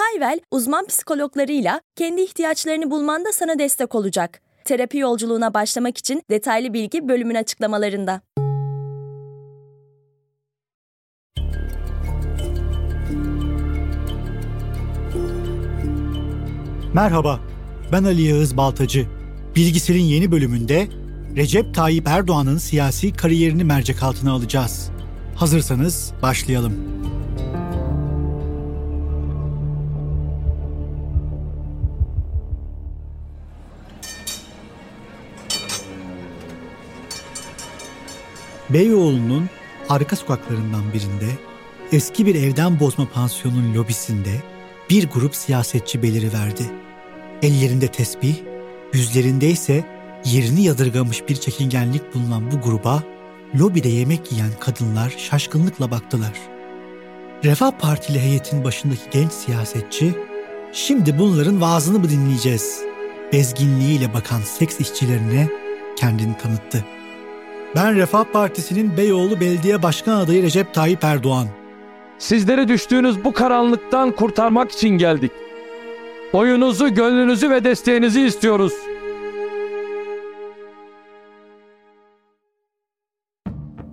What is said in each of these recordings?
Hayvel, uzman psikologlarıyla kendi ihtiyaçlarını bulmanda sana destek olacak. Terapi yolculuğuna başlamak için detaylı bilgi bölümün açıklamalarında. Merhaba, ben Ali Yağız Baltacı. Bilgisayarın yeni bölümünde Recep Tayyip Erdoğan'ın siyasi kariyerini mercek altına alacağız. Hazırsanız başlayalım. Beyoğlu'nun arka sokaklarından birinde eski bir evden bozma pansiyonun lobisinde bir grup siyasetçi beliriverdi. Ellerinde tesbih, yüzlerinde ise yerini yadırgamış bir çekingenlik bulunan bu gruba lobide yemek yiyen kadınlar şaşkınlıkla baktılar. Refah Partili heyetin başındaki genç siyasetçi, şimdi bunların vaazını mı dinleyeceğiz? Bezginliğiyle bakan seks işçilerine kendini tanıttı. Ben Refah Partisi'nin Beyoğlu Belediye Başkan adayı Recep Tayyip Erdoğan. Sizleri düştüğünüz bu karanlıktan kurtarmak için geldik. Oyunuzu, gönlünüzü ve desteğinizi istiyoruz.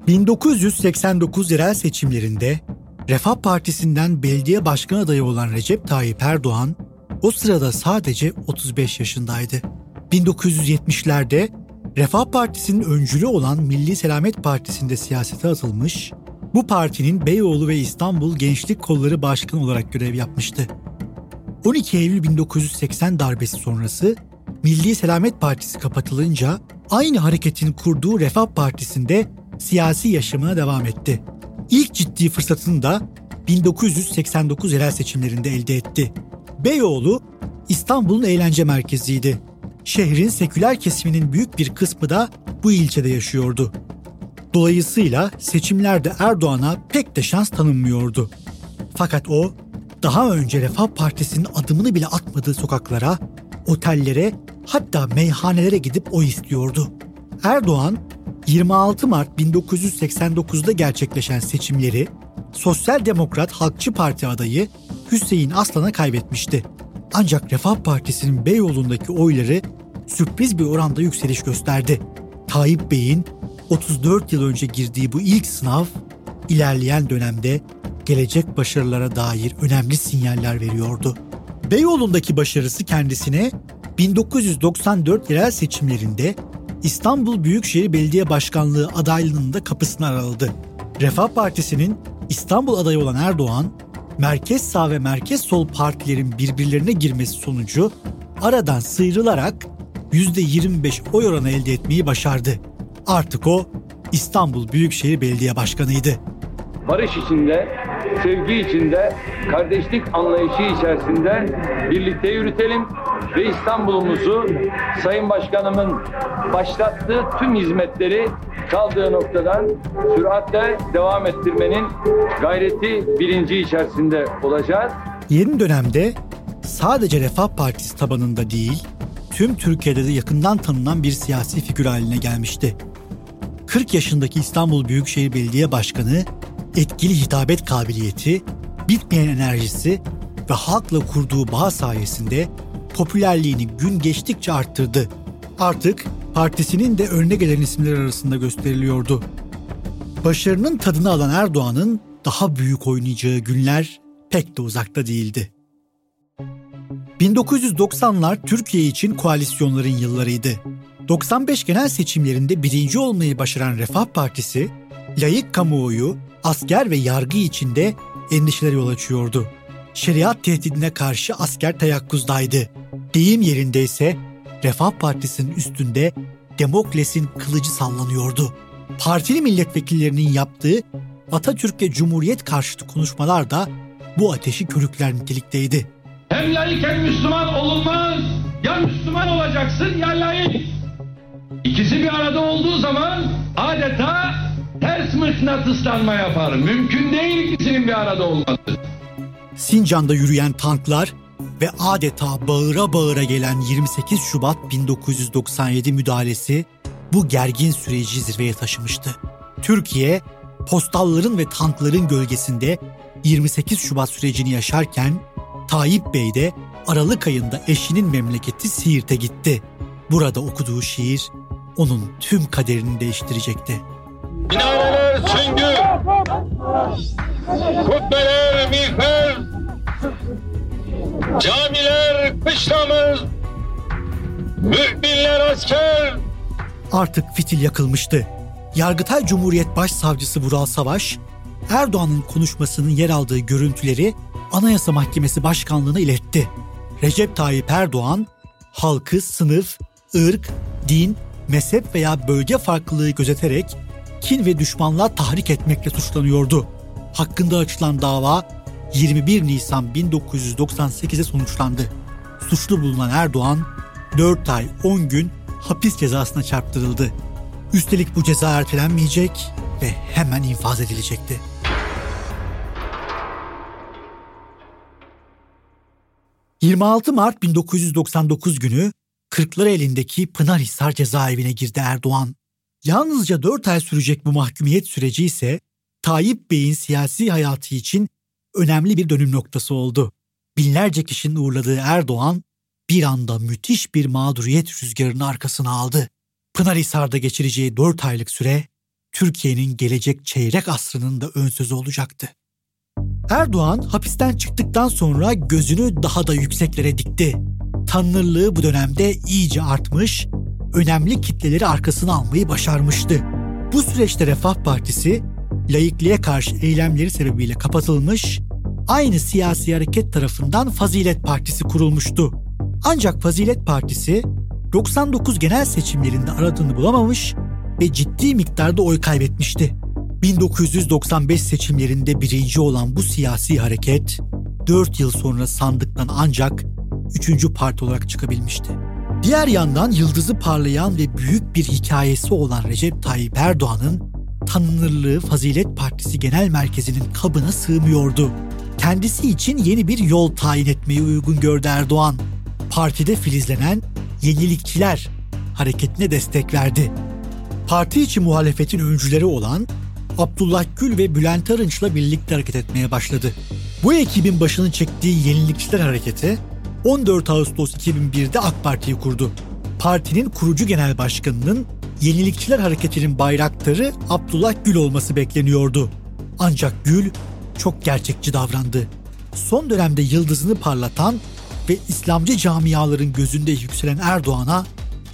...1989 yerel seçimlerinde Refah Partisi'nden belediye başkan adayı olan Recep Tayyip Erdoğan o sırada sadece 35 yaşındaydı. 1970'lerde Refah Partisi'nin öncülü olan Milli Selamet Partisi'nde siyasete atılmış, bu partinin Beyoğlu ve İstanbul Gençlik Kolları Başkanı olarak görev yapmıştı. 12 Eylül 1980 darbesi sonrası Milli Selamet Partisi kapatılınca aynı hareketin kurduğu Refah Partisi'nde siyasi yaşamına devam etti. İlk ciddi fırsatını da 1989 yerel seçimlerinde elde etti. Beyoğlu İstanbul'un eğlence merkeziydi. Şehrin seküler kesiminin büyük bir kısmı da bu ilçede yaşıyordu. Dolayısıyla seçimlerde Erdoğan'a pek de şans tanınmıyordu. Fakat o daha önce Refah Partisi'nin adımını bile atmadığı sokaklara, otellere hatta meyhanelere gidip oy istiyordu. Erdoğan 26 Mart 1989'da gerçekleşen seçimleri Sosyal Demokrat Halkçı Parti adayı Hüseyin Aslan'a kaybetmişti. Ancak Refah Partisi'nin Beyoğlu'ndaki oyları sürpriz bir oranda yükseliş gösterdi. Tayyip Bey'in 34 yıl önce girdiği bu ilk sınav ilerleyen dönemde gelecek başarılara dair önemli sinyaller veriyordu. Beyoğlu'ndaki başarısı kendisine 1994 yerel seçimlerinde İstanbul Büyükşehir Belediye Başkanlığı adaylığının da kapısını araladı. Refah Partisi'nin İstanbul adayı olan Erdoğan, merkez sağ ve merkez sol partilerin birbirlerine girmesi sonucu aradan sıyrılarak %25 oy oranı elde etmeyi başardı. Artık o İstanbul Büyükşehir Belediye Başkanıydı. Barış içinde, sevgi içinde, kardeşlik anlayışı içerisinde birlikte yürütelim ve İstanbul'umuzu Sayın Başkanımın başlattığı tüm hizmetleri kaldığı noktadan süratle devam ettirmenin gayreti bilinci içerisinde olacağız. Yeni dönemde sadece Refah Partisi tabanında değil, tüm Türkiye'de de yakından tanınan bir siyasi figür haline gelmişti. 40 yaşındaki İstanbul Büyükşehir Belediye Başkanı etkili hitabet kabiliyeti, bitmeyen enerjisi ve halkla kurduğu bağ sayesinde popülerliğini gün geçtikçe arttırdı. Artık partisinin de önüne gelen isimler arasında gösteriliyordu. Başarının tadını alan Erdoğan'ın daha büyük oynayacağı günler pek de uzakta değildi. 1990'lar Türkiye için koalisyonların yıllarıydı. 95 genel seçimlerinde birinci olmayı başaran Refah Partisi, layık kamuoyu, asker ve yargı içinde endişeler yol açıyordu. Şeriat tehdidine karşı asker teyakkuzdaydı. Deyim yerinde ise Refah Partisi'nin üstünde Demokles'in kılıcı sallanıyordu. Partili milletvekillerinin yaptığı Atatürk ve Cumhuriyet karşıtı konuşmalar da bu ateşi körükler nitelikteydi. Hem layık hem Müslüman olunmaz. Ya Müslüman olacaksın ya layık. İkisi bir arada olduğu zaman adeta ters mıknatıslanma yapar. Mümkün değil ikisinin bir arada olması. Sincan'da yürüyen tanklar ve adeta bağıra bağıra gelen 28 Şubat 1997 müdahalesi bu gergin süreci zirveye taşımıştı. Türkiye, postalların ve tankların gölgesinde 28 Şubat sürecini yaşarken Tayyip Bey de Aralık ayında eşinin memleketi Siirt'e gitti. Burada okuduğu şiir onun tüm kaderini değiştirecekti. Minareler süngü, kubbeler miğfer, camiler kışlamız, müminler asker. Artık fitil yakılmıştı. Yargıtay Cumhuriyet Başsavcısı Vural Savaş, Erdoğan'ın konuşmasının yer aldığı görüntüleri Anayasa Mahkemesi Başkanlığı'na iletti. Recep Tayyip Erdoğan, halkı sınıf, ırk, din, mezhep veya bölge farklılığı gözeterek kin ve düşmanlığa tahrik etmekle suçlanıyordu. Hakkında açılan dava 21 Nisan 1998'e sonuçlandı. Suçlu bulunan Erdoğan 4 ay 10 gün hapis cezasına çarptırıldı. Üstelik bu ceza ertelenmeyecek ve hemen infaz edilecekti. ...26 Mart 1999 günü... ...Kırklar elindeki Pınarhisar cezaevine girdi Erdoğan. Yalnızca 4 ay sürecek bu mahkumiyet süreci ise... ...Tayyip Bey'in siyasi hayatı için... ...önemli bir dönüm noktası oldu. Binlerce kişinin uğurladığı Erdoğan... ...bir anda müthiş bir mağduriyet rüzgarını arkasına aldı. Pınarhisar'da geçireceği 4 aylık süre Türkiye'nin gelecek çeyrek asrının da ön sözü olacaktı. Erdoğan hapisten çıktıktan sonra gözünü daha da yükseklere dikti. Tanrılığı bu dönemde iyice artmış, önemli kitleleri arkasına almayı başarmıştı. Bu süreçte Refah Partisi, laikliğe karşı eylemleri sebebiyle kapatılmış, aynı siyasi hareket tarafından Fazilet Partisi kurulmuştu. Ancak Fazilet Partisi 99 genel seçimlerinde aradığını bulamamış ve ciddi miktarda oy kaybetmişti. 1995 seçimlerinde birinci olan bu siyasi hareket 4 yıl sonra sandıktan ancak 3. parti olarak çıkabilmişti. Diğer yandan yıldızı parlayan ve büyük bir hikayesi olan Recep Tayyip Erdoğan'ın tanınırlığı Fazilet Partisi Genel Merkezi'nin kabına sığmıyordu. Kendisi için yeni bir yol tayin etmeyi uygun gördü Erdoğan. Partide filizlenen yenilikçiler hareketine destek verdi. Parti içi muhalefetin öncüleri olan Abdullah Gül ve Bülent Arınç'la birlikte hareket etmeye başladı. Bu ekibin başını çektiği Yenilikçiler Hareketi 14 Ağustos 2001'de AK Parti'yi kurdu. Partinin kurucu genel başkanının Yenilikçiler Hareketi'nin bayraktarı Abdullah Gül olması bekleniyordu. Ancak Gül çok gerçekçi davrandı. Son dönemde yıldızını parlatan ve İslamcı camiaların gözünde yükselen Erdoğan'a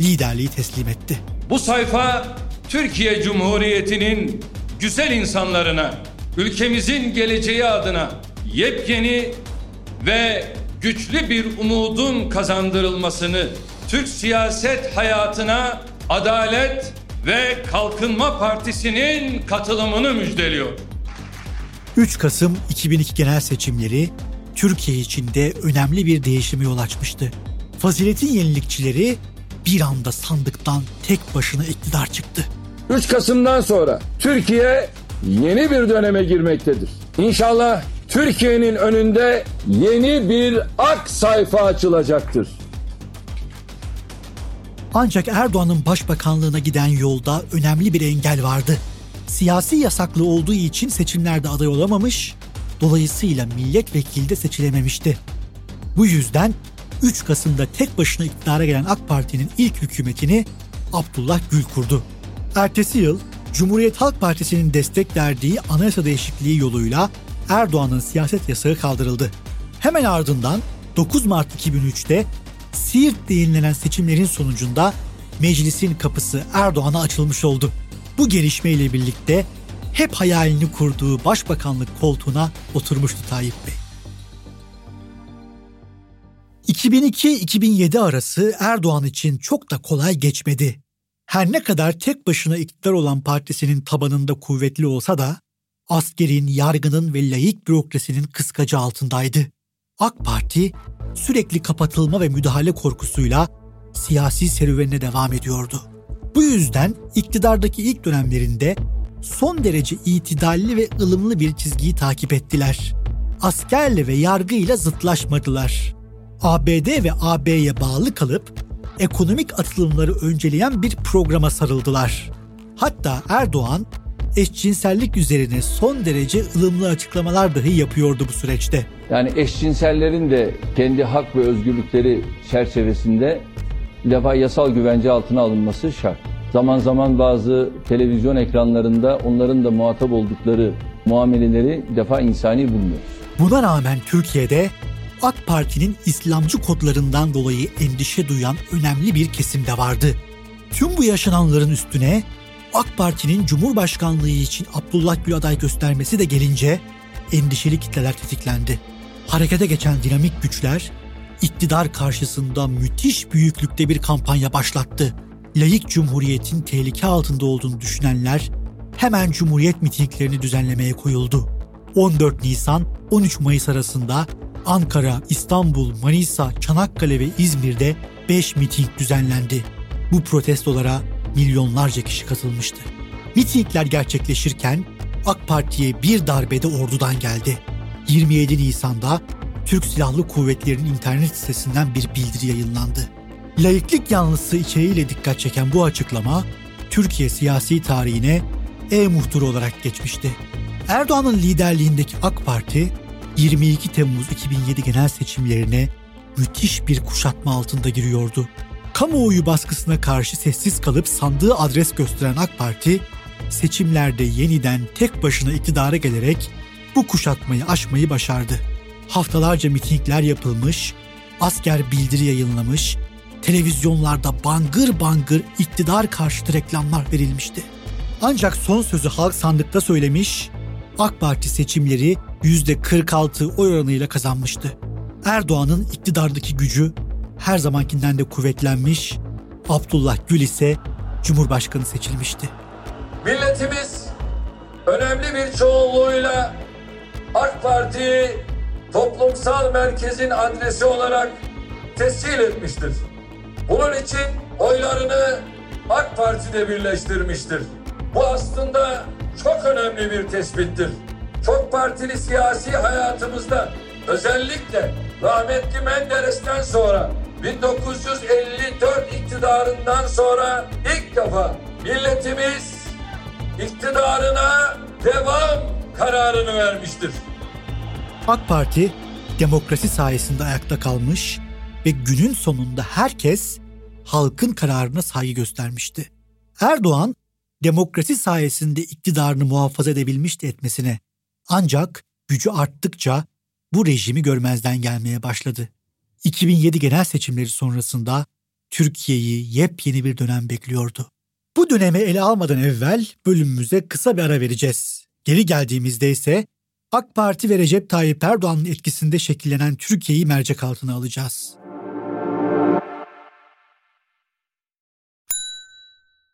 liderliği teslim etti. Bu sayfa Türkiye Cumhuriyeti'nin güzel insanlarına, ülkemizin geleceği adına yepyeni ve güçlü bir umudun kazandırılmasını, Türk siyaset hayatına Adalet ve Kalkınma Partisi'nin katılımını müjdeliyor. 3 Kasım 2002 genel seçimleri Türkiye içinde önemli bir değişime yol açmıştı. Faziletin yenilikçileri bir anda sandıktan tek başına iktidar çıktı. 3 Kasım'dan sonra Türkiye yeni bir döneme girmektedir. İnşallah Türkiye'nin önünde yeni bir ak sayfa açılacaktır. Ancak Erdoğan'ın başbakanlığına giden yolda önemli bir engel vardı. Siyasi yasaklı olduğu için seçimlerde aday olamamış, dolayısıyla milletvekili de seçilememişti. Bu yüzden 3 Kasım'da tek başına iktidara gelen AK Parti'nin ilk hükümetini Abdullah Gül kurdu. Ertesi yıl Cumhuriyet Halk Partisi'nin destek verdiği anayasa değişikliği yoluyla Erdoğan'ın siyaset yasağı kaldırıldı. Hemen ardından 9 Mart 2003'te Siirt'te yenilenen seçimlerin sonucunda meclisin kapısı Erdoğan'a açılmış oldu. Bu gelişmeyle birlikte hep hayalini kurduğu başbakanlık koltuğuna oturmuştu Tayyip Bey. 2002-2007 arası Erdoğan için çok da kolay geçmedi. Her ne kadar tek başına iktidar olan partisinin tabanında kuvvetli olsa da askerin, yargının ve layık bürokrasinin kıskacı altındaydı. AK Parti sürekli kapatılma ve müdahale korkusuyla siyasi serüvenine devam ediyordu. Bu yüzden iktidardaki ilk dönemlerinde son derece itidalli ve ılımlı bir çizgiyi takip ettiler. Askerle ve yargıyla zıtlaşmadılar. ABD ve AB'ye bağlı kalıp ekonomik atılımları önceleyen bir programa sarıldılar. Hatta Erdoğan eşcinsellik üzerine son derece ılımlı açıklamalar dahi yapıyordu bu süreçte. Yani eşcinsellerin de kendi hak ve özgürlükleri çerçevesinde bir defa yasal güvence altına alınması şart. Zaman zaman bazı televizyon ekranlarında onların da muhatap oldukları muameleleri bir defa insani bulmuyoruz. Buna rağmen Türkiye'de AK Parti'nin İslamcı kodlarından dolayı endişe duyan önemli bir kesim de vardı. Tüm bu yaşananların üstüne AK Parti'nin Cumhurbaşkanlığı için Abdullah Gül aday göstermesi de gelince endişeli kitleler tetiklendi. Harekete geçen dinamik güçler iktidar karşısında müthiş büyüklükte bir kampanya başlattı. Layık Cumhuriyet'in tehlike altında olduğunu düşünenler hemen Cumhuriyet mitinglerini düzenlemeye koyuldu. 14 Nisan 13 Mayıs arasında Ankara, İstanbul, Manisa, Çanakkale ve İzmir'de 5 miting düzenlendi. Bu protestolara milyonlarca kişi katılmıştı. Mitingler gerçekleşirken AK Parti'ye bir darbede ordudan geldi. 27 Nisan'da Türk Silahlı Kuvvetleri'nin internet sitesinden bir bildiri yayınlandı. Laiklik yanlısı içeriğiyle dikkat çeken bu açıklama Türkiye siyasi tarihine e-muhtur olarak geçmişti. Erdoğan'ın liderliğindeki AK Parti 22 Temmuz 2007 genel seçimlerine müthiş bir kuşatma altında giriyordu. Kamuoyu baskısına karşı sessiz kalıp sandığı adres gösteren AK Parti, seçimlerde yeniden tek başına iktidara gelerek bu kuşatmayı aşmayı başardı. Haftalarca mitingler yapılmış, asker bildiri yayınlamış, televizyonlarda bangır bangır iktidar karşıtı reklamlar verilmişti. Ancak son sözü halk sandıkta söylemiş, AK Parti seçimleri %46 oy oranıyla kazanmıştı. Erdoğan'ın iktidardaki gücü her zamankinden de kuvvetlenmiş, Abdullah Gül ise Cumhurbaşkanı seçilmişti. Milletimiz önemli bir çoğunluğuyla AK Parti toplumsal merkezin adresi olarak tescil etmiştir. Bunun için oylarını AK Parti'de birleştirmiştir. Bu aslında çok önemli bir tespittir. Çok partili siyasi hayatımızda özellikle rahmetli Menderes'ten sonra 1954 iktidarından sonra ilk defa milletimiz iktidarına devam kararını vermiştir. AK Parti demokrasi sayesinde ayakta kalmış ve günün sonunda herkes halkın kararına saygı göstermişti. Erdoğan demokrasi sayesinde iktidarını muhafaza edebilmişti etmesine. Ancak gücü arttıkça bu rejimi görmezden gelmeye başladı. 2007 genel seçimleri sonrasında Türkiye'yi yepyeni bir dönem bekliyordu. Bu dönemi ele almadan evvel bölümümüze kısa bir ara vereceğiz. Geri geldiğimizde ise AK Parti ve Recep Tayyip Erdoğan'ın etkisinde şekillenen Türkiye'yi mercek altına alacağız.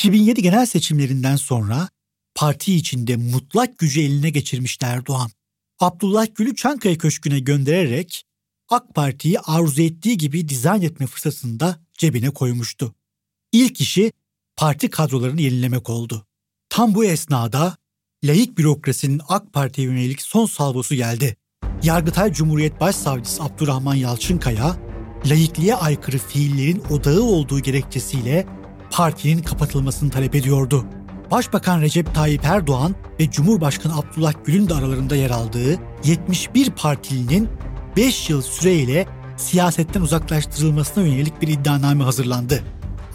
2007 genel seçimlerinden sonra parti içinde mutlak gücü eline geçirmişti Erdoğan. Abdullah Gül'ü Çankaya Köşkü'ne göndererek AK Parti'yi arzu ettiği gibi dizayn etme fırsatını da cebine koymuştu. İlk işi parti kadrolarını yenilemek oldu. Tam bu esnada layık bürokrasinin AK Parti'ye yönelik son salvosu geldi. Yargıtay Cumhuriyet Başsavcısı Abdurrahman Yalçınkaya, laikliğe aykırı fiillerin odağı olduğu gerekçesiyle partinin kapatılmasını talep ediyordu. Başbakan Recep Tayyip Erdoğan ve Cumhurbaşkanı Abdullah Gül'ün de aralarında yer aldığı 71 partilinin 5 yıl süreyle siyasetten uzaklaştırılmasına yönelik bir iddianame hazırlandı.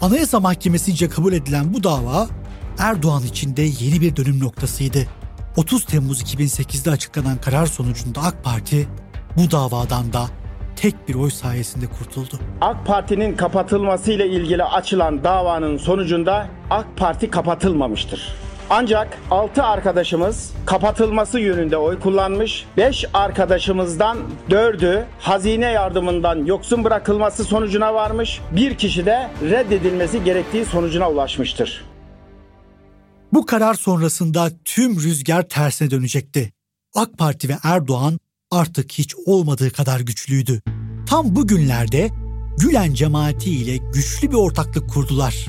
Anayasa Mahkemesi'nce kabul edilen bu dava Erdoğan için de yeni bir dönüm noktasıydı. 30 Temmuz 2008'de açıklanan karar sonucunda AK Parti bu davadan da tek bir oy sayesinde kurtuldu. AK Parti'nin kapatılmasıyla ilgili açılan davanın sonucunda AK Parti kapatılmamıştır. Ancak 6 arkadaşımız kapatılması yönünde oy kullanmış, 5 arkadaşımızdan 4'ü hazine yardımından yoksun bırakılması sonucuna varmış, bir kişi de reddedilmesi gerektiği sonucuna ulaşmıştır. Bu karar sonrasında tüm rüzgar tersine dönecekti. AK Parti ve Erdoğan artık hiç olmadığı kadar güçlüydü. Tam bu günlerde Gülen cemaati ile güçlü bir ortaklık kurdular.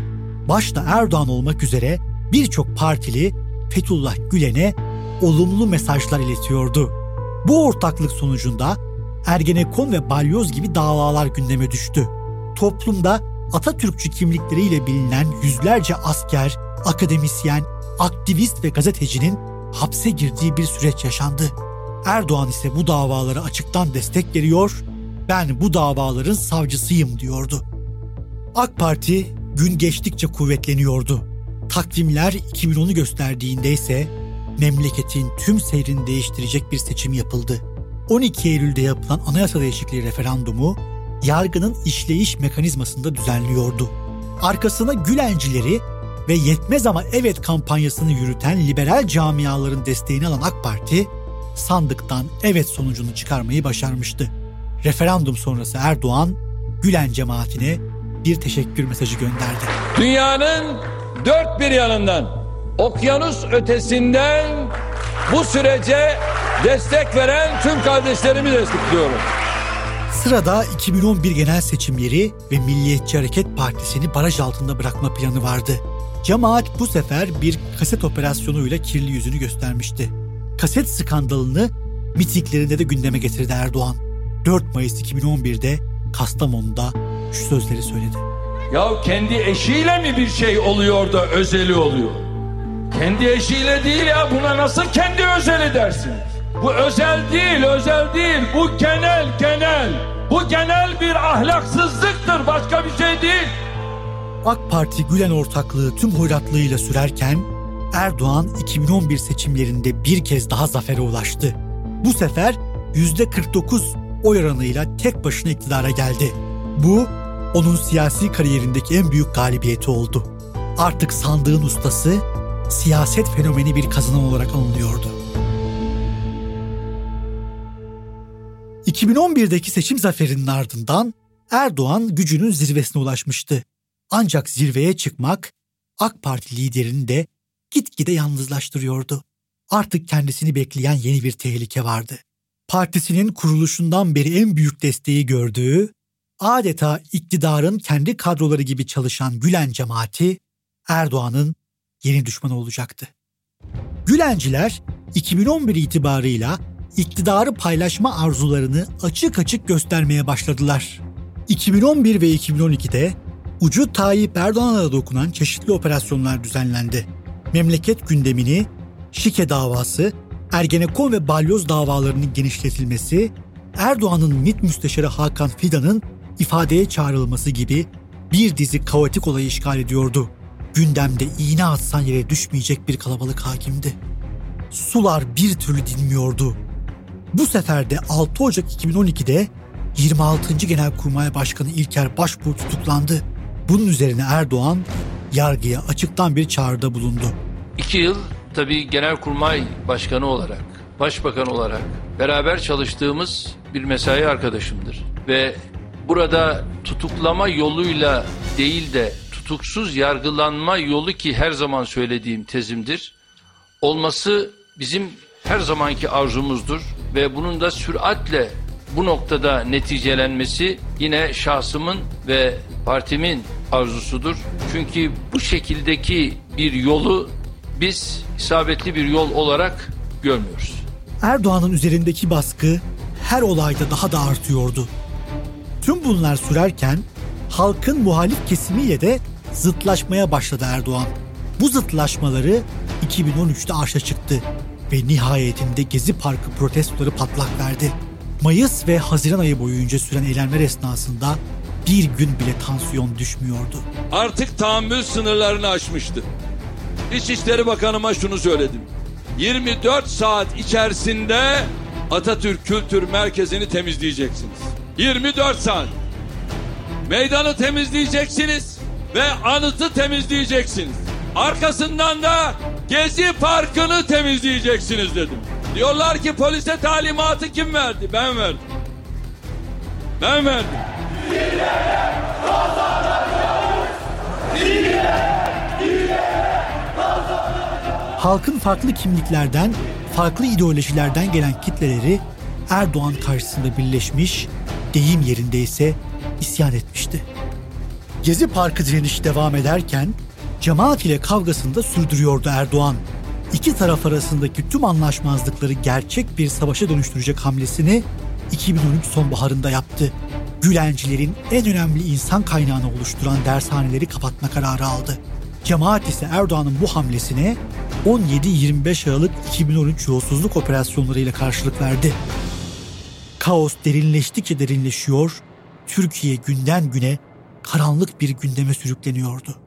Başta Erdoğan olmak üzere birçok partili Fethullah Gülen'e olumlu mesajlar iletiyordu. Bu ortaklık sonucunda Ergenekon ve Balyoz gibi davalar gündeme düştü. Toplumda Atatürkçü kimlikleriyle bilinen yüzlerce asker, akademisyen, aktivist ve gazetecinin hapse girdiği bir süreç yaşandı. Erdoğan ise bu davalara açıktan destek veriyor, ben bu davaların savcısıyım diyordu. AK Parti gün geçtikçe kuvvetleniyordu. Takvimler 2010'u gösterdiğinde ise memleketin tüm seyrini değiştirecek bir seçim yapıldı. 12 Eylül'de yapılan anayasa değişikliği referandumu yargının işleyiş mekanizmasında düzenliyordu. Arkasına Gülencileri ve yetmez ama evet kampanyasını yürüten liberal camiaların desteğini alan AK Parti sandıktan evet sonucunu çıkarmayı başarmıştı. Referandum sonrası Erdoğan Gülen cemaatine bir teşekkür mesajı gönderdi. Dünyanın dört bir yanından, okyanus ötesinden bu sürece destek veren tüm kardeşlerimi destekliyorum. Sırada 2011 genel seçimleri ve Milliyetçi Hareket Partisi'ni baraj altında bırakma planı vardı. Cemaat bu sefer bir kaset operasyonuyla kirli yüzünü göstermişti. Kaset skandalını mitinglerinde de gündeme getirdi Erdoğan. 4 Mayıs 2011'de Kastamonu'da şu sözleri söyledi. Ya kendi eşiyle mi bir şey oluyor da özeli oluyor? Kendi eşiyle değil ya buna nasıl kendi özeli dersin? Bu özel değil, özel değil. Bu genel, genel. Bu genel bir ahlaksızlıktır, başka bir şey değil. AK Parti Gülen ortaklığı tüm hoyratlığıyla sürerken Erdoğan 2011 seçimlerinde bir kez daha zafere ulaştı. Bu sefer %49 oy oranıyla tek başına iktidara geldi. Bu onun siyasi kariyerindeki en büyük galibiyeti oldu. Artık sandığın ustası siyaset fenomeni bir kazanan olarak anılıyordu. 2011'deki seçim zaferinin ardından Erdoğan gücünün zirvesine ulaşmıştı. Ancak zirveye çıkmak AK Parti liderini de gitgide yalnızlaştırıyordu. Artık kendisini bekleyen yeni bir tehlike vardı. Partisinin kuruluşundan beri en büyük desteği gördüğü, adeta iktidarın kendi kadroları gibi çalışan Gülen cemaati Erdoğan'ın yeni düşmanı olacaktı. Gülenciler 2011 itibarıyla iktidarı paylaşma arzularını açık açık göstermeye başladılar. 2011 ve 2012'de ucu Tayyip Erdoğan'a dokunan çeşitli operasyonlar düzenlendi. Memleket gündemini şike davası, Ergenekon ve Balyoz davalarının genişletilmesi, Erdoğan'ın MİT Müsteşarı Hakan Fidan'ın ifadeye çağrılması gibi bir dizi kaotik olayı işgal ediyordu. Gündemde iğne atsan yere düşmeyecek bir kalabalık hakimdi. Sular bir türlü dinmiyordu. Bu sefer de 6 Ocak 2012'de 26. Genelkurmay Başkanı İlker Başbuğ tutuklandı. Bunun üzerine Erdoğan yargıya açıktan bir çağrıda bulundu. İki yıl tabii Genelkurmay Başkanı olarak, Başbakan olarak beraber çalıştığımız bir mesai arkadaşımdır. Ve burada tutuklama yoluyla değil de tutuksuz yargılanma yolu ki her zaman söylediğim tezimdir. Olması bizim her zamanki arzumuzdur ve bunun da süratle bu noktada neticelenmesi yine şahsımın ve partimin arzusudur. Çünkü bu şekildeki bir yolu biz isabetli bir yol olarak görmüyoruz. Erdoğan'ın üzerindeki baskı her olayda daha da artıyordu. Tüm bunlar sürerken halkın muhalif kesimiyle de zıtlaşmaya başladı Erdoğan. Bu zıtlaşmaları 2013'te arşa çıktı ve nihayetinde Gezi Parkı protestoları patlak verdi. Mayıs ve Haziran ayı boyunca süren eylemler esnasında bir gün bile tansiyon düşmüyordu. Artık tahammül sınırlarını aşmıştı. İçişleri Bakanıma şunu söyledim. 24 saat içerisinde Atatürk Kültür Merkezi'ni temizleyeceksiniz. 24 saat. Meydanı temizleyeceksiniz ve anıtı temizleyeceksiniz. Arkasından da Gezi Parkı'nı temizleyeceksiniz dedim. Diyorlar ki polise talimatı kim verdi? Ben verdim. Ben verdim. Halkın farklı kimliklerden, farklı ideolojilerden gelen kitleleri Erdoğan karşısında birleşmiş, deyim yerinde ise isyan etmişti. Gezi Parkı direnişi devam ederken cemaat ile kavgasını da sürdürüyordu Erdoğan. İki taraf arasındaki tüm anlaşmazlıkları gerçek bir savaşa dönüştürecek hamlesini 2013 sonbaharında yaptı. Gülencilerin en önemli insan kaynağını oluşturan dershaneleri kapatma kararı aldı. Cemaat ise Erdoğan'ın bu hamlesine 17-25 Aralık 2013 yolsuzluk operasyonlarıyla karşılık verdi. Kaos derinleştikçe derinleşiyor, Türkiye günden güne karanlık bir gündeme sürükleniyordu.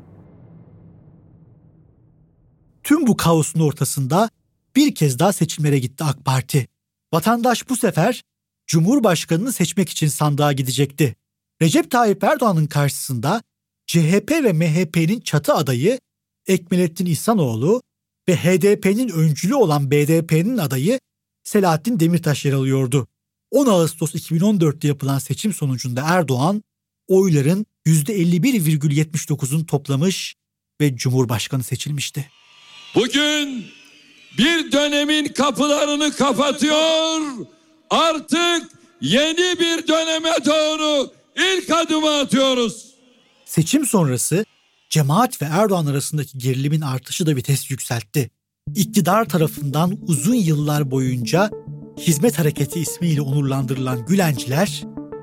Tüm bu kaosun ortasında bir kez daha seçimlere gitti AK Parti. Vatandaş bu sefer Cumhurbaşkanını seçmek için sandığa gidecekti. Recep Tayyip Erdoğan'ın karşısında CHP ve MHP'nin çatı adayı Ekmelettin İhsanoğlu ve HDP'nin öncülü olan BDP'nin adayı Selahattin Demirtaş yer alıyordu. 10 Ağustos 2014'te yapılan seçim sonucunda Erdoğan oyların %51,79'un toplamış ve Cumhurbaşkanı seçilmişti. Bugün bir dönemin kapılarını kapatıyor. Artık yeni bir döneme doğru ilk adımı atıyoruz. Seçim sonrası cemaat ve Erdoğan arasındaki gerilimin artışı da vites yükseltti. İktidar tarafından uzun yıllar boyunca Hizmet Hareketi ismiyle onurlandırılan Gülenciler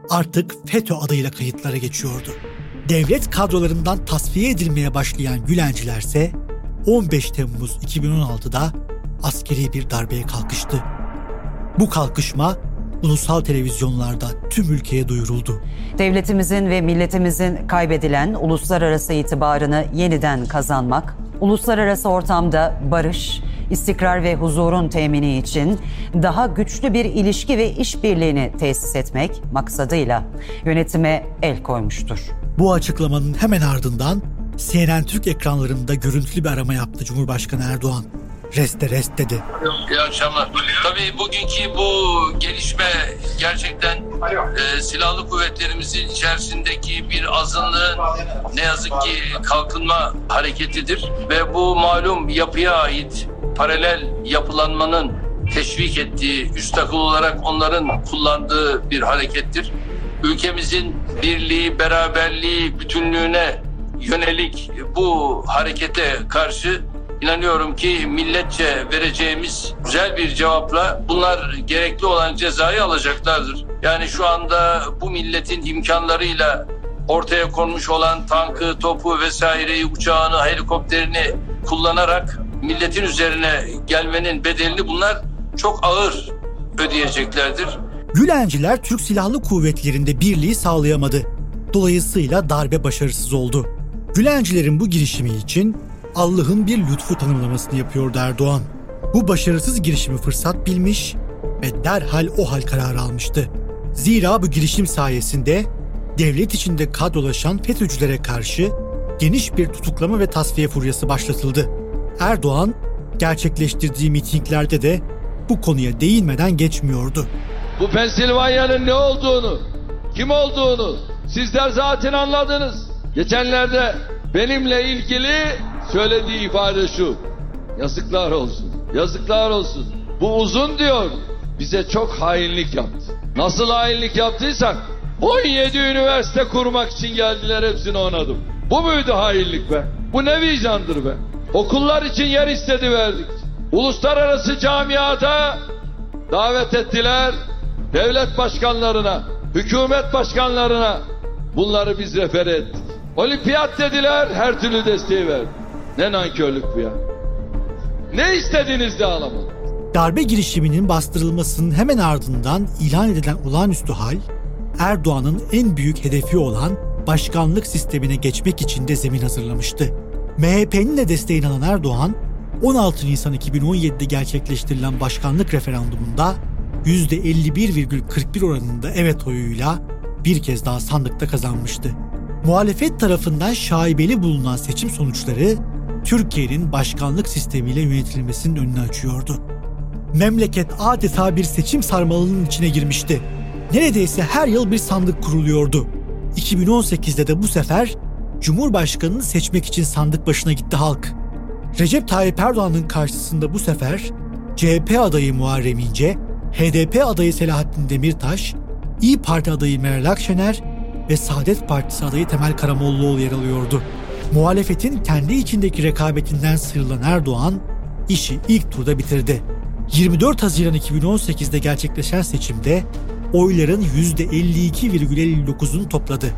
artık FETÖ adıyla kayıtlara geçiyordu. Devlet kadrolarından tasfiye edilmeye başlayan Gülenciler ise 15 Temmuz 2016'da askeri bir darbeye kalkıştı. Bu kalkışma ulusal televizyonlarda tüm ülkeye duyuruldu. Devletimizin ve milletimizin kaybedilen uluslararası itibarını yeniden kazanmak, uluslararası ortamda barış, istikrar ve huzurun temini için daha güçlü bir ilişki ve işbirliğini tesis etmek maksadıyla yönetime el koymuştur. Bu açıklamanın hemen ardından CNN Türk ekranlarında görüntülü bir arama yaptı Cumhurbaşkanı Erdoğan. Reste rest dedi. İyi akşamlar. Tabii bugünkü bu gelişme gerçekten e, silahlı kuvvetlerimizin içerisindeki bir azınlığın ne yazık ki kalkınma hareketidir. Ve bu malum yapıya ait paralel yapılanmanın teşvik ettiği, üst akıl olarak onların kullandığı bir harekettir. Ülkemizin birliği, beraberliği, bütünlüğüne yönelik bu harekete karşı inanıyorum ki milletçe vereceğimiz güzel bir cevapla bunlar gerekli olan cezayı alacaklardır. Yani şu anda bu milletin imkanlarıyla ortaya konmuş olan tankı, topu vesaireyi, uçağını, helikopterini kullanarak milletin üzerine gelmenin bedelini bunlar çok ağır ödeyeceklerdir. Gülenciler Türk Silahlı Kuvvetleri'nde birliği sağlayamadı. Dolayısıyla darbe başarısız oldu. Gülencilerin bu girişimi için Allah'ın bir lütfu tanımlamasını yapıyordu Erdoğan. Bu başarısız girişimi fırsat bilmiş ve derhal o hal kararı almıştı. Zira bu girişim sayesinde devlet içinde kadrolaşan FETÖ'cülere karşı geniş bir tutuklama ve tasfiye furyası başlatıldı. Erdoğan gerçekleştirdiği mitinglerde de bu konuya değinmeden geçmiyordu. Bu Pensilvanya'nın ne olduğunu, kim olduğunu sizler zaten anladınız. Geçenlerde benimle ilgili söylediği ifade şu. Yazıklar olsun, yazıklar olsun. Bu uzun diyor, bize çok hainlik yaptı. Nasıl hainlik yaptıysak 17 üniversite kurmak için geldiler hepsini onadım. Bu muydu hainlik be? Bu ne vicdandır be? Okullar için yer istedi verdik. Uluslararası camiata davet ettiler. devlet başkanlarına, hükümet başkanlarına bunları biz refer ettik. Olimpiyat dediler, her türlü desteği ver. Ne nankörlük bu ya. Ne istediğiniz de alamadım. Darbe girişiminin bastırılmasının hemen ardından ilan edilen olağanüstü hal, Erdoğan'ın en büyük hedefi olan başkanlık sistemine geçmek için de zemin hazırlamıştı. MHP'nin de desteğini alan Erdoğan, 16 Nisan 2017'de gerçekleştirilen başkanlık referandumunda %51,41 oranında evet oyuyla bir kez daha sandıkta kazanmıştı. Muhalefet tarafından şaibeli bulunan seçim sonuçları Türkiye'nin başkanlık sistemiyle yönetilmesinin önünü açıyordu. Memleket adeta bir seçim sarmalının içine girmişti. Neredeyse her yıl bir sandık kuruluyordu. 2018'de de bu sefer Cumhurbaşkanını seçmek için sandık başına gitti halk. Recep Tayyip Erdoğan'ın karşısında bu sefer CHP adayı Muharrem İnce, HDP adayı Selahattin Demirtaş, İyi Parti adayı Meral Akşener ve Saadet Partisi adayı Temel Karamollaoğlu yer alıyordu. Muhalefetin kendi içindeki rekabetinden sıyrılan Erdoğan işi ilk turda bitirdi. 24 Haziran 2018'de gerçekleşen seçimde oyların %52,59'unu topladı.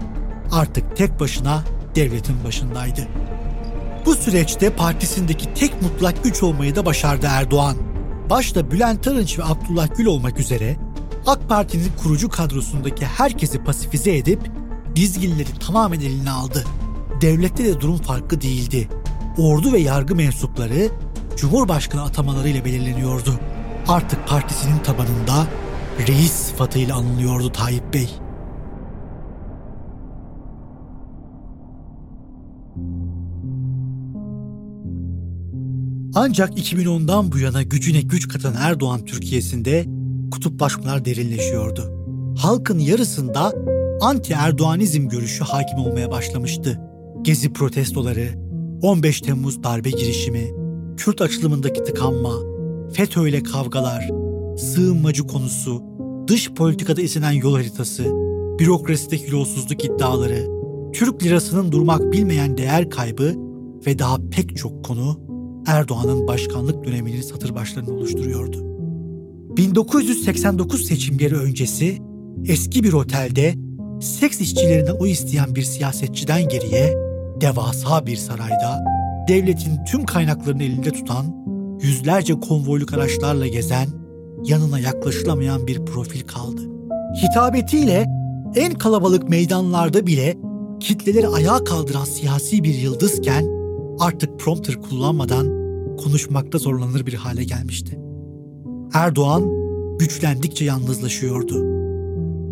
Artık tek başına devletin başındaydı. Bu süreçte partisindeki tek mutlak güç olmayı da başardı Erdoğan. Başta Bülent Arınç ve Abdullah Gül olmak üzere AK Parti'nin kurucu kadrosundaki herkesi pasifize edip dizginleri tamamen eline aldı. Devlette de durum farklı değildi. Ordu ve yargı mensupları Cumhurbaşkanı atamalarıyla belirleniyordu. Artık partisinin tabanında reis sıfatıyla anılıyordu Tayyip Bey. Ancak 2010'dan bu yana gücüne güç katan Erdoğan Türkiye'sinde kutuplaşmalar derinleşiyordu. Halkın yarısında anti-Erdoğanizm görüşü hakim olmaya başlamıştı. Gezi protestoları, 15 Temmuz darbe girişimi, Kürt açılımındaki tıkanma, FETÖ ile kavgalar, sığınmacı konusu, dış politikada izlenen yol haritası, bürokrasideki yolsuzluk iddiaları, Türk lirasının durmak bilmeyen değer kaybı ve daha pek çok konu Erdoğan'ın başkanlık döneminin satır başlarını oluşturuyordu. 1989 seçimleri öncesi eski bir otelde seks işçilerinden oy isteyen bir siyasetçiden geriye devasa bir sarayda devletin tüm kaynaklarını elinde tutan yüzlerce konvoyluk araçlarla gezen yanına yaklaşılamayan bir profil kaldı. Hitabetiyle en kalabalık meydanlarda bile kitleleri ayağa kaldıran siyasi bir yıldızken artık prompter kullanmadan konuşmakta zorlanır bir hale gelmişti. Erdoğan güçlendikçe yalnızlaşıyordu.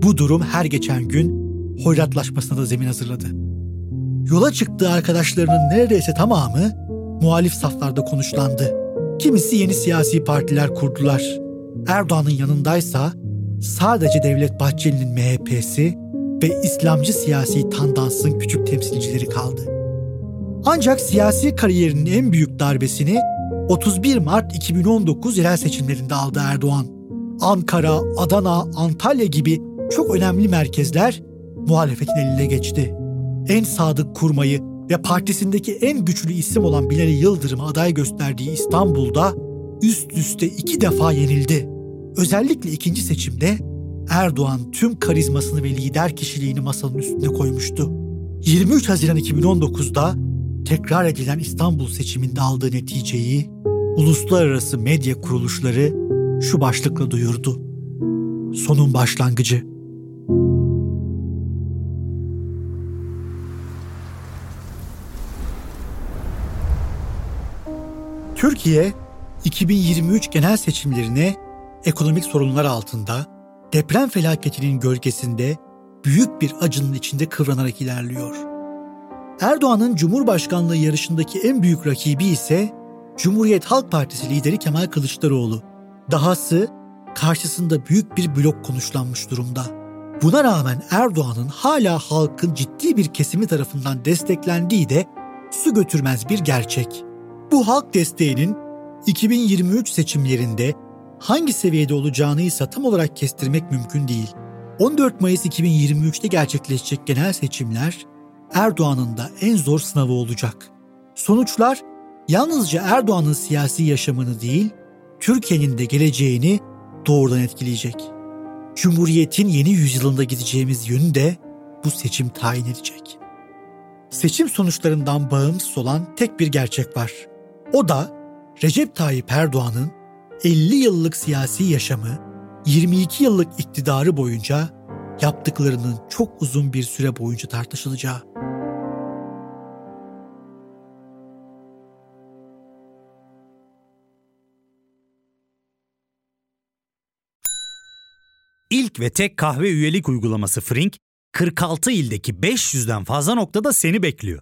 Bu durum her geçen gün hoyratlaşmasına da zemin hazırladı. Yola çıktığı arkadaşlarının neredeyse tamamı muhalif saflarda konuşlandı. Kimisi yeni siyasi partiler kurdular. Erdoğan'ın yanındaysa sadece Devlet Bahçeli'nin MHP'si ve İslamcı siyasi tandansın küçük temsilcileri kaldı. Ancak siyasi kariyerinin en büyük darbesini 31 Mart 2019 yerel seçimlerinde aldı Erdoğan. Ankara, Adana, Antalya gibi çok önemli merkezler muhalefetin eline geçti. En sadık kurmayı ve partisindeki en güçlü isim olan Binali Yıldırım'ı aday gösterdiği İstanbul'da üst üste iki defa yenildi. Özellikle ikinci seçimde Erdoğan tüm karizmasını ve lider kişiliğini masanın üstüne koymuştu. 23 Haziran 2019'da tekrar edilen İstanbul seçiminde aldığı neticeyi uluslararası medya kuruluşları şu başlıkla duyurdu. Sonun başlangıcı. Türkiye 2023 genel seçimlerine ekonomik sorunlar altında, deprem felaketinin gölgesinde büyük bir acının içinde kıvranarak ilerliyor. Erdoğan'ın Cumhurbaşkanlığı yarışındaki en büyük rakibi ise Cumhuriyet Halk Partisi lideri Kemal Kılıçdaroğlu. Dahası karşısında büyük bir blok konuşlanmış durumda. Buna rağmen Erdoğan'ın hala halkın ciddi bir kesimi tarafından desteklendiği de su götürmez bir gerçek. Bu halk desteğinin 2023 seçimlerinde hangi seviyede olacağını ise tam olarak kestirmek mümkün değil. 14 Mayıs 2023'te gerçekleşecek genel seçimler Erdoğan'ın da en zor sınavı olacak. Sonuçlar yalnızca Erdoğan'ın siyasi yaşamını değil, Türkiye'nin de geleceğini doğrudan etkileyecek. Cumhuriyetin yeni yüzyılında gideceğimiz yönü de bu seçim tayin edecek. Seçim sonuçlarından bağımsız olan tek bir gerçek var. O da Recep Tayyip Erdoğan'ın 50 yıllık siyasi yaşamı, 22 yıllık iktidarı boyunca yaptıklarının çok uzun bir süre boyunca tartışılacağı. İlk ve tek kahve üyelik uygulaması Frink, 46 ildeki 500'den fazla noktada seni bekliyor.